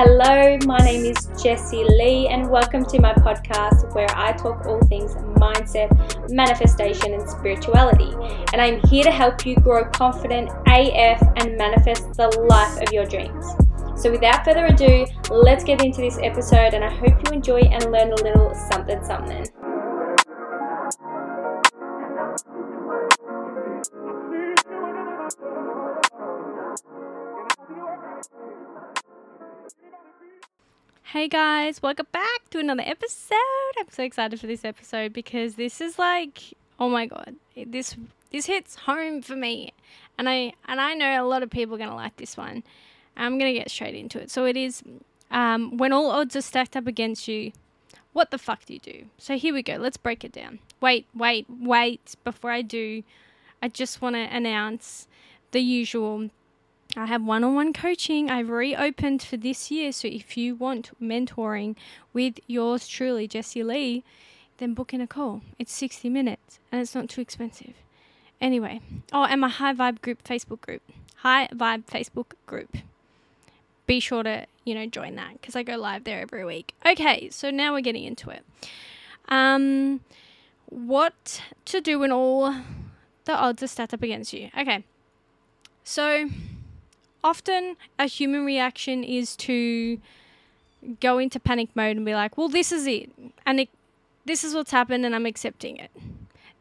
Hello, my name is Jessie Lee, and welcome to my podcast where I talk all things mindset, manifestation, and spirituality. And I'm here to help you grow confident AF and manifest the life of your dreams. So, without further ado, let's get into this episode, and I hope you enjoy and learn a little something something. Hey guys, welcome back to another episode. I'm so excited for this episode because this is like, oh my god, this this hits home for me, and I and I know a lot of people are gonna like this one. I'm gonna get straight into it. So it is, um, when all odds are stacked up against you, what the fuck do you do? So here we go. Let's break it down. Wait, wait, wait. Before I do, I just want to announce the usual I have one on one coaching. I've reopened for this year. So if you want mentoring with yours truly, Jessie Lee, then book in a call. It's 60 minutes and it's not too expensive. Anyway, oh, and my High Vibe group Facebook group. High Vibe Facebook group. Be sure to, you know, join that because I go live there every week. Okay, so now we're getting into it. Um, what to do when all the odds are stacked up against you? Okay, so often a human reaction is to go into panic mode and be like, well, this is it. And it, this is what's happened and I'm accepting it.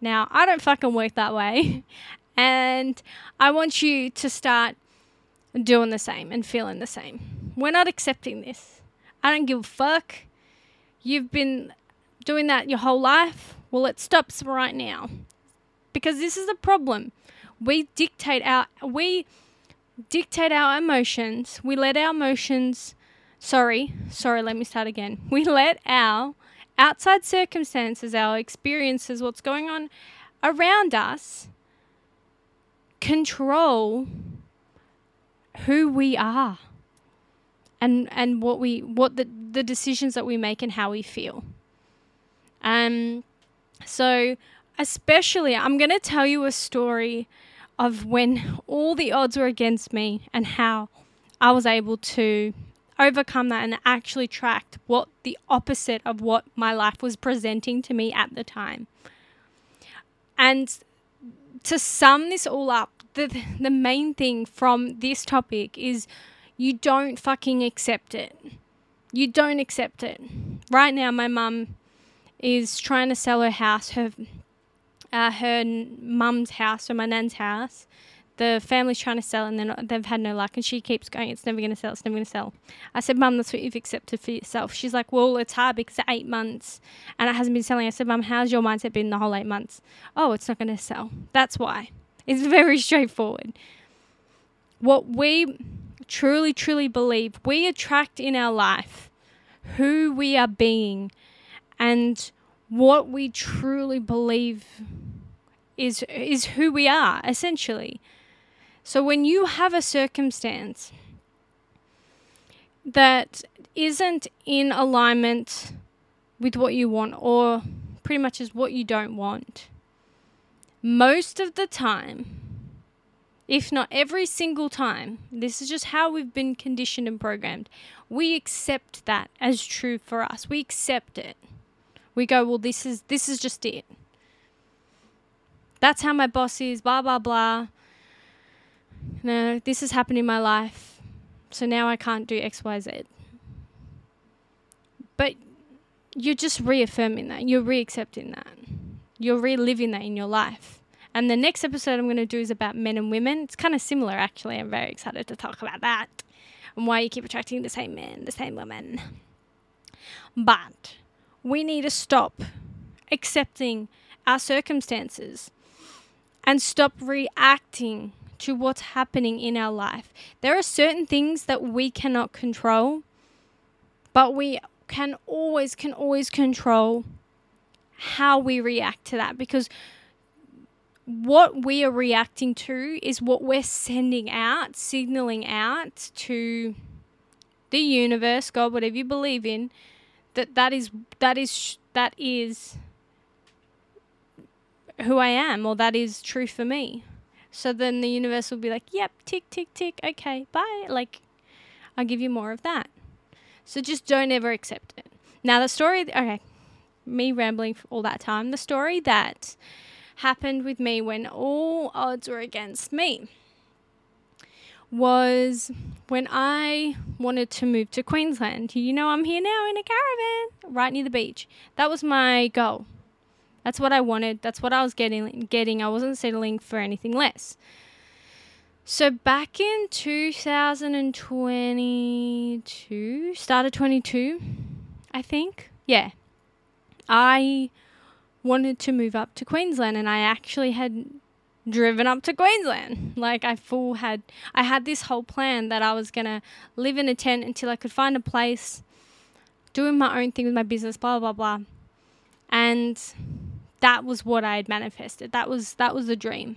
Now, I don't fucking work that way. And I want you to start doing the same and feeling the same. We're not accepting this. I don't give a fuck. You've been doing that your whole life. Well, it stops right now. Because this is the problem. We dictate our, we, dictate our emotions. We let our emotions, sorry, sorry, let me start again. We let our outside circumstances, our experiences, what's going on around us, control who we are and and what we what the the decisions that we make and how we feel. Um so especially I'm going to tell you a story of when all the odds were against me and how I was able to overcome that and actually tracked what the opposite of what my life was presenting to me at the time. And to sum this all up, the the main thing from this topic is you don't fucking accept it. You don't accept it. Right now my mum is trying to sell her house. Her her mum's house or my nan's house. The family's trying to sell and then they've had no luck, and she keeps going, It's never going to sell, it's never going to sell. I said, Mum, that's what you've accepted for yourself. She's like, Well, it's hard because it's eight months and it hasn't been selling. I said, Mum, how's your mindset been the whole eight months? Oh, it's not going to sell. That's why. It's very straightforward. What we truly, truly believe, we attract in our life who we are being and what we truly believe is is who we are essentially. So when you have a circumstance that isn't in alignment with what you want or pretty much is what you don't want, most of the time, if not every single time, this is just how we've been conditioned and programmed. We accept that as true for us. We accept it. We go, well, this is this is just it. That's how my boss is, blah, blah, blah. No, this has happened in my life. So now I can't do X, Y, Z. But you're just reaffirming that. You're re accepting that. You're reliving that in your life. And the next episode I'm going to do is about men and women. It's kind of similar, actually. I'm very excited to talk about that and why you keep attracting the same men, the same women. But we need to stop accepting our circumstances and stop reacting to what's happening in our life. There are certain things that we cannot control, but we can always can always control how we react to that because what we are reacting to is what we're sending out, signaling out to the universe, God, whatever you believe in, that that is that is that is who I am or that is true for me. So then the universe will be like, "Yep, tick tick tick. Okay, bye." Like I'll give you more of that. So just don't ever accept it. Now the story okay, me rambling all that time. The story that happened with me when all odds were against me was when I wanted to move to Queensland. You know, I'm here now in a caravan right near the beach. That was my goal. That's what I wanted. That's what I was getting getting. I wasn't settling for anything less. So back in 2022, started 22, I think. Yeah. I wanted to move up to Queensland and I actually had driven up to Queensland. Like I full had I had this whole plan that I was to live in a tent until I could find a place doing my own thing with my business blah blah blah. And that was what I had manifested. That was that was the dream.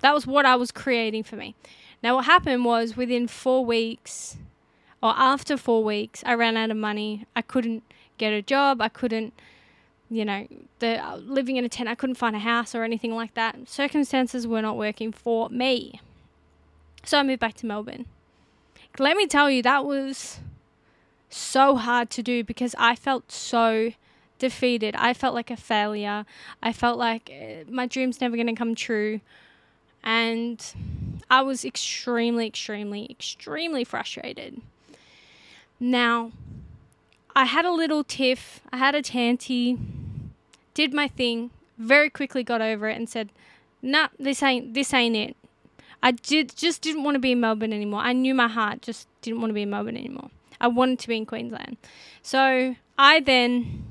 That was what I was creating for me. Now what happened was within 4 weeks or after 4 weeks I ran out of money. I couldn't get a job. I couldn't you know, the uh, living in a tent. I couldn't find a house or anything like that. Circumstances were not working for me. So I moved back to Melbourne. Let me tell you, that was so hard to do because I felt so defeated. I felt like a failure. I felt like uh, my dream's never going to come true. And I was extremely, extremely, extremely frustrated. Now, I had a little tiff, I had a tanty, did my thing, very quickly got over it and said, "Nah, this ain't this ain't it." I did just didn't want to be in Melbourne anymore. I knew my heart just didn't want to be in Melbourne anymore. I wanted to be in Queensland. So I then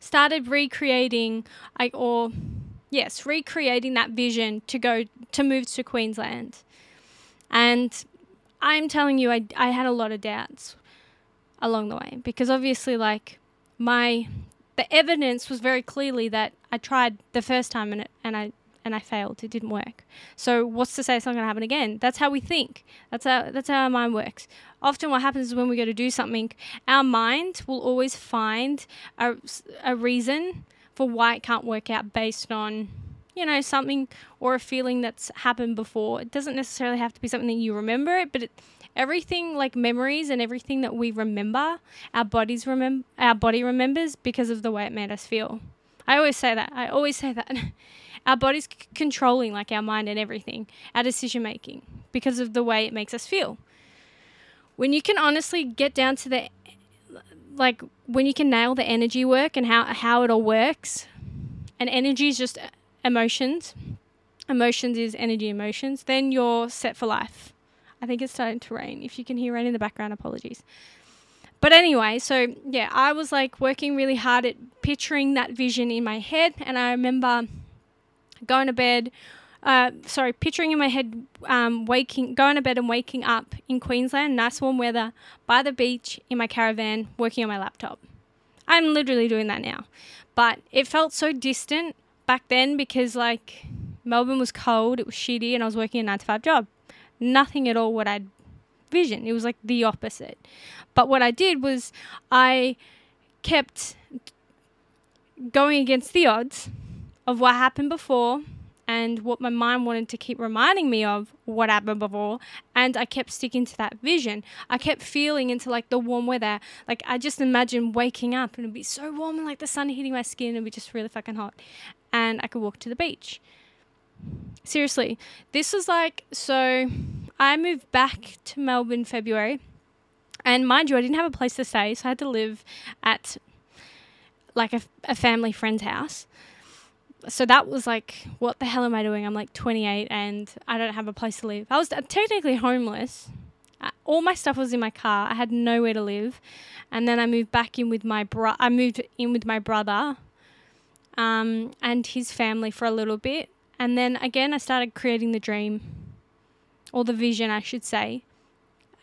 started recreating I or yes, recreating that vision to go to move to Queensland. And I'm telling you I I had a lot of doubts along the way because obviously like my the evidence was very clearly that I tried the first time and it, and I and I failed. It didn't work. So what's to say it's not going to happen again? That's how we think. That's how that's how our mind works. Often what happens is when we go to do something, our mind will always find a, a reason for why it can't work out based on you know something or a feeling that's happened before. It doesn't necessarily have to be something that you remember it, but it, everything like memories and everything that we remember, our bodies remember, our body remembers because of the way it made us feel. I always say that. I always say that. our body's c- controlling like our mind and everything, our decision making because of the way it makes us feel. When you can honestly get down to the like when you can nail the energy work and how how it all works, and energy is just uh, emotions. Emotions is energy emotions, then you're set for life. I think it's starting to rain. If you can hear rain in the background, apologies. But anyway, so yeah, I was like working really hard at picturing that vision in my head, and I remember going to bed. Uh, sorry, picturing in my head, um, waking, going to bed and waking up in Queensland, nice warm weather, by the beach in my caravan, working on my laptop. I'm literally doing that now, but it felt so distant back then because like Melbourne was cold, it was shitty, and I was working a nine to five job nothing at all what I'd vision. It was like the opposite. But what I did was I kept going against the odds of what happened before and what my mind wanted to keep reminding me of what happened before and I kept sticking to that vision. I kept feeling into like the warm weather. Like I just imagine waking up and it'd be so warm and like the sun hitting my skin and it'd be just really fucking hot. And I could walk to the beach. Seriously, this was like so. I moved back to Melbourne February, and mind you, I didn't have a place to stay, so I had to live at like a, a family friend's house. So that was like, what the hell am I doing? I'm like 28 and I don't have a place to live. I was technically homeless. Uh, all my stuff was in my car. I had nowhere to live, and then I moved back in with my bro. I moved in with my brother, um, and his family for a little bit and then again, I started creating the dream, or the vision, I should say,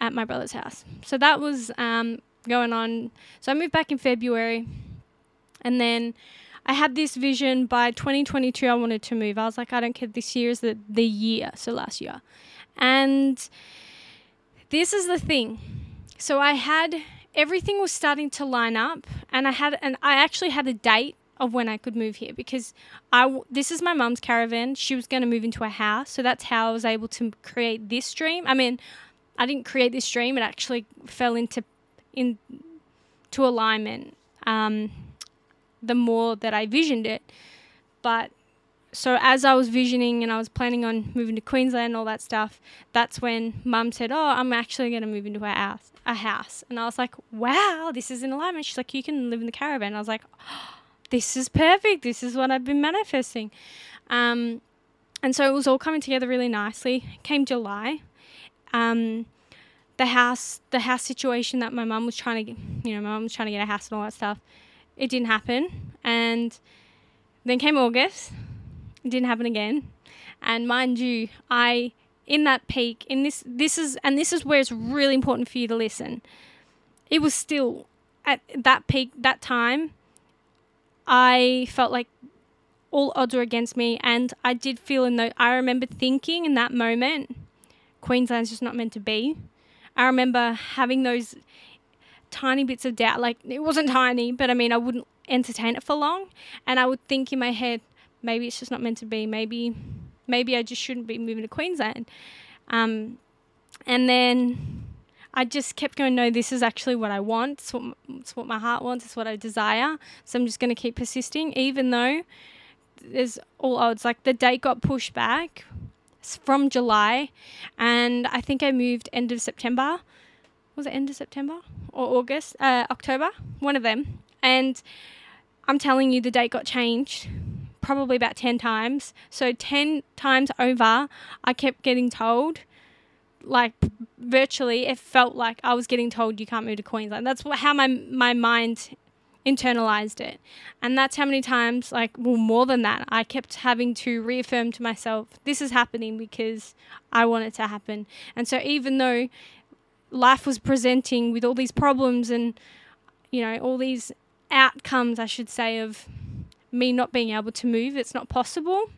at my brother's house. So that was um, going on. So I moved back in February, and then I had this vision by 2022. I wanted to move. I was like, I don't care. This year is the, the year. So last year. And this is the thing. So I had everything was starting to line up, and I had and I actually had a date of when I could move here because I this is my mum's caravan. She was going to move into a house, so that's how I was able to create this dream. I mean, I didn't create this dream; it actually fell into in to alignment. Um, the more that I visioned it, but so as I was visioning and I was planning on moving to Queensland and all that stuff, that's when Mum said, "Oh, I'm actually going to move into a house." A house, and I was like, "Wow, this is in alignment." She's like, "You can live in the caravan." I was like, oh, "This is perfect. This is what I've been manifesting." Um, and so it was all coming together really nicely. Came July, um, the house, the house situation that my mum was trying to, get, you know, my mum was trying to get a house and all that stuff. It didn't happen, and then came August it didn't happen again. And mind you, I in that peak, in this this is and this is where it's really important for you to listen. It was still at that peak, that time, I felt like all odds were against me and I did feel in the I remember thinking in that moment, Queensland's just not meant to be. I remember having those tiny bits of doubt, like it wasn't tiny, but I mean I wouldn't entertain it for long. And I would think in my head, maybe it's just not meant to be. Maybe maybe I just shouldn't be moving to Queensland. Um, and then I just kept going, no, this is actually what I want. It's what, it's what my heart wants. It's what I desire. So I'm just going to keep persisting, even though there's all odds. Like the date got pushed back from July, and I think I moved end of September. Was it end of September or August? Uh, October? One of them. And I'm telling you, the date got changed probably about 10 times. So 10 times over, I kept getting told, like virtually, it felt like I was getting told you can't move to Queensland. That's how my, my mind internalized it. And that's how many times, like, well, more than that, I kept having to reaffirm to myself, this is happening because I want it to happen. And so even though life was presenting with all these problems and, you know, all these outcomes, I should say, of me not being able to move. It's not possible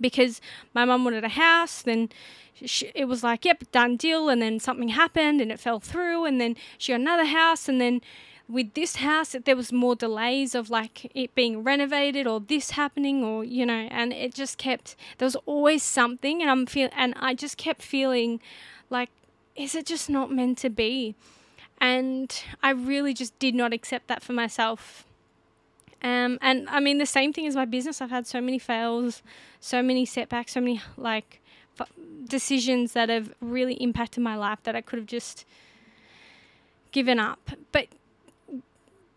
because my mum wanted a house. Then she, it was like, yep, done deal. And then something happened and it fell through. And then she got another house. And then with this house, there was more delays of like it being renovated or this happening or, you know, and it just kept, there was always something. And I'm feel, and I just kept feeling like, is it just not meant to be? And I really just did not accept that for myself um, and I mean, the same thing as my business. I've had so many fails, so many setbacks, so many like f- decisions that have really impacted my life that I could have just given up. But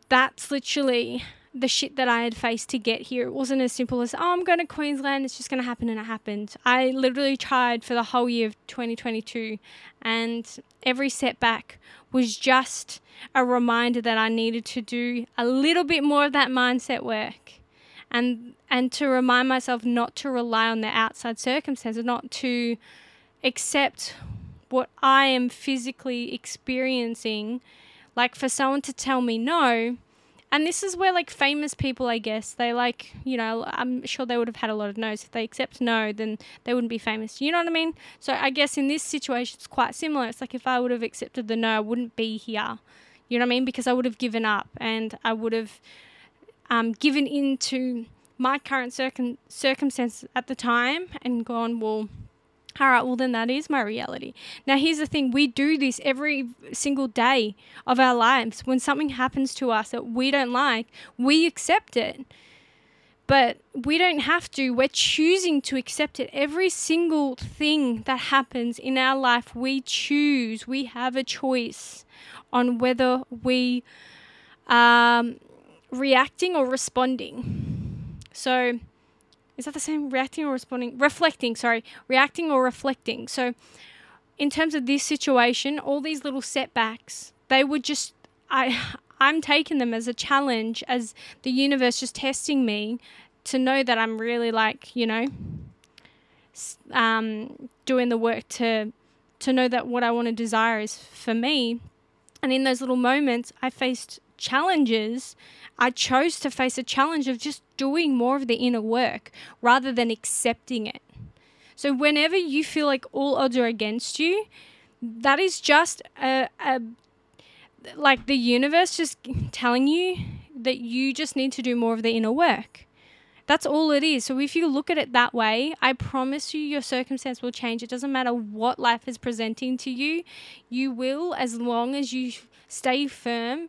that's literally the shit that I had faced to get here. It wasn't as simple as, oh, I'm going to Queensland, it's just going to happen, and it happened. I literally tried for the whole year of 2022, and every setback was just a reminder that I needed to do a little bit more of that mindset work. And, and to remind myself not to rely on the outside circumstances, not to accept what I am physically experiencing. Like for someone to tell me no, and this is where like famous people, I guess, they like, you know, I'm sure they would have had a lot of no's. If they accept no, then they wouldn't be famous. You know what I mean? So I guess in this situation, it's quite similar. It's like if I would have accepted the no, I wouldn't be here. You know what I mean? Because I would have given up and I would have um, given into my current circum- circumstances at the time and gone, well, all right, well, then that is my reality. Now, here's the thing we do this every single day of our lives. When something happens to us that we don't like, we accept it. But we don't have to. We're choosing to accept it. Every single thing that happens in our life, we choose. We have a choice on whether we are um, reacting or responding. So, is that the same? Reacting or responding? Reflecting, sorry. Reacting or reflecting. So, in terms of this situation, all these little setbacks, they would just, I, I'm taking them as a challenge, as the universe just testing me to know that I'm really like, you know, um, doing the work to to know that what I want to desire is for me. And in those little moments, I faced challenges, I chose to face a challenge of just doing more of the inner work rather than accepting it. So, whenever you feel like all odds are against you, that is just a, a like the universe just telling you that you just need to do more of the inner work. That's all it is. So if you look at it that way, I promise you your circumstance will change. It doesn't matter what life is presenting to you, you will as long as you stay firm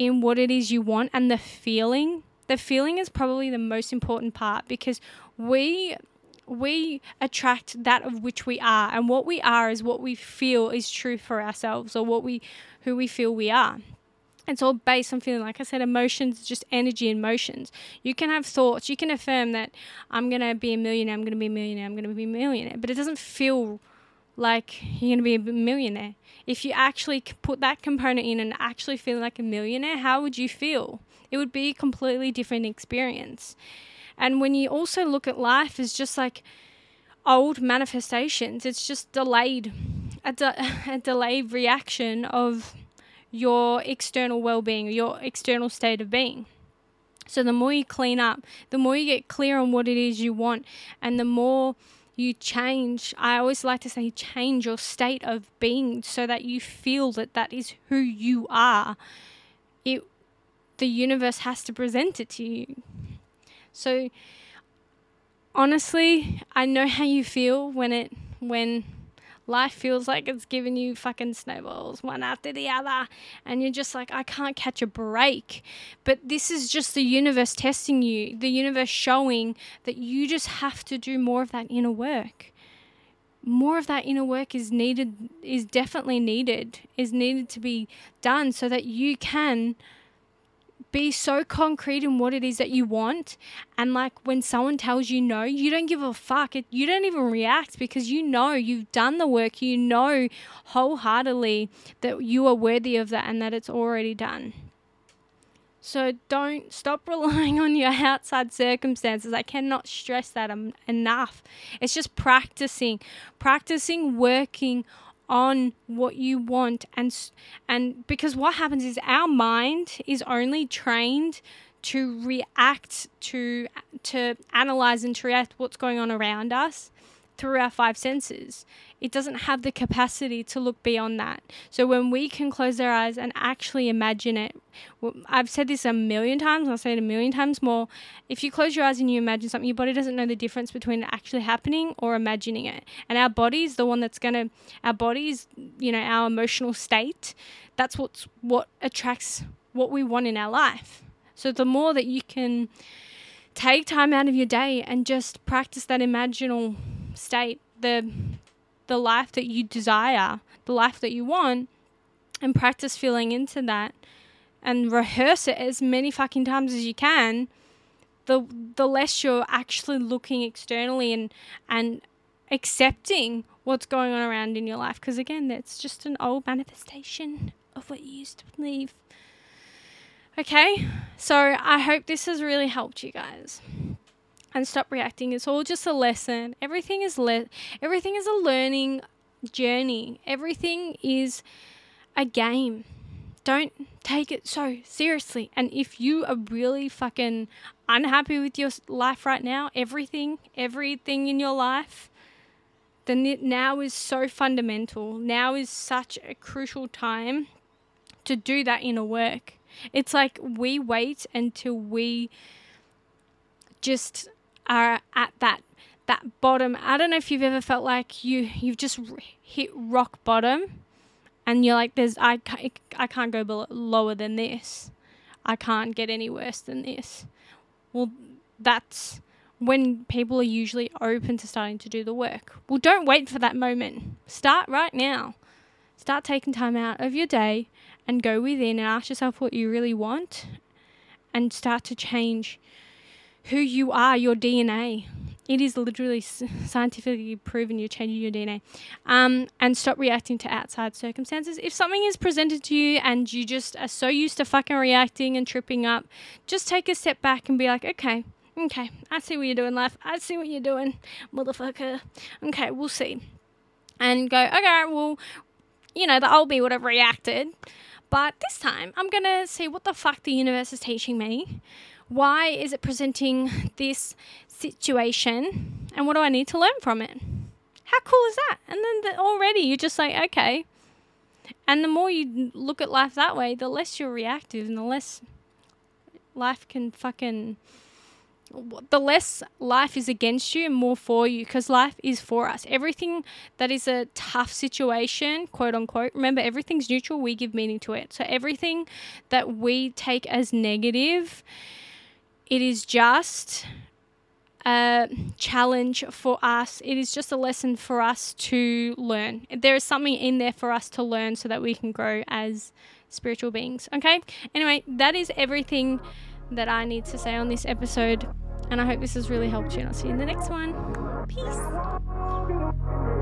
in what it is you want and the feeling. The feeling is probably the most important part because we we attract that of which we are and what we are is what we feel is true for ourselves or what we who we feel we are. It's all based on feeling. Like i said emotions just energy and motions you can have thoughts. You can affirm that i'm going to be a millionaire i'm going to be a millionaire i'm going to be a millionaire but it doesn't feel like you're going to be a millionaire. If you actually put that component in and actually feel like a millionaire how would you feel? It would be a completely different experience. And when you also look at life as just like old manifestations, it's just delayed, a, de- a delayed reaction of your external well being, your external state of being. So the more you clean up, the more you get clear on what it is you want, and the more you change, I always like to say, change your state of being so that you feel that that is who you are. It, the universe has to present it to you. So honestly, I know how you feel when it when life feels like it's giving you fucking snowballs one after the other and you're just like I can't catch a break. But this is just the universe testing you, the universe showing that you just have to do more of that inner work. More of that inner work is needed is definitely needed, is needed to be done so that you can be so concrete in what it is that you want and like when someone tells you no you don't give a fuck it, you don't even react because you know you've done the work you know wholeheartedly that you are worthy of that and that it's already done so don't stop relying on your outside circumstances. I cannot stress that enough. It's just practicing, practicing working on what you want and and because what happens is our mind is only trained to react to to analyze and to react what's going on around us through our five senses. It doesn't have the capacity to look beyond that. So when we can close our eyes and actually imagine it, I've said this a million times, I'll say it a million times more. If you close your eyes and you imagine something, your body doesn't know the difference between actually happening or imagining it. And our body is the one that's going to, our body is, you know, our emotional state. That's what's, what attracts what we want in our life. So the more that you can take time out of your day and just practice that imaginal state, the the life that you desire, the life that you want, and practice feeling into that and rehearse it as many fucking times as you can, the the less you're actually looking externally and and accepting what's going on around in your life. Because again, that's just an old manifestation of what you used to believe. Okay, so I hope this has really helped you guys and stop reacting. It's all just a lesson. Everything is le- everything is a learning journey. Everything is a game. Don't take it so seriously. And if you are really fucking unhappy with your life right now, everything, everything in your life, then it now is so fundamental. Now is such a crucial time to do that inner work. It's like we wait until we just are at that that bottom. I don't know if you've ever felt like you you've just hit rock bottom, and you're like, "There's I I can't go below, lower than this. I can't get any worse than this." Well, that's when people are usually open to starting to do the work. Well, don't wait for that moment. Start right now. Start taking time out of your day and go within and ask yourself what you really want and start to change who you are, your DNA. It is literally scientifically proven you're changing your DNA. Um, and stop reacting to outside circumstances. If something is presented to you and you just are so used to fucking reacting and tripping up, just take a step back and be like, okay, okay, I see what you're doing, life. I see what you're doing, motherfucker. Okay, we'll see. And go, okay, well, you know, the old me would have reacted. But this time, I'm going to see what the fuck the universe is teaching me why is it presenting this situation? And what do I need to learn from it? How cool is that? And then the, already you're just like, okay. And the more you look at life that way, the less you're reactive and the less life can fucking the less life is against you and more for you because life is for us. Everything that is a tough situation, quote unquote, remember everything's neutral, we give meaning to it. So everything that we take as negative, it is just a challenge for us. It is just a lesson for us to learn. There is something in there for us to learn so that we can grow as spiritual beings. Okay? Anyway, that is everything that I need to say on this episode. And I hope this has really helped you. And I'll see you in the next one. Peace.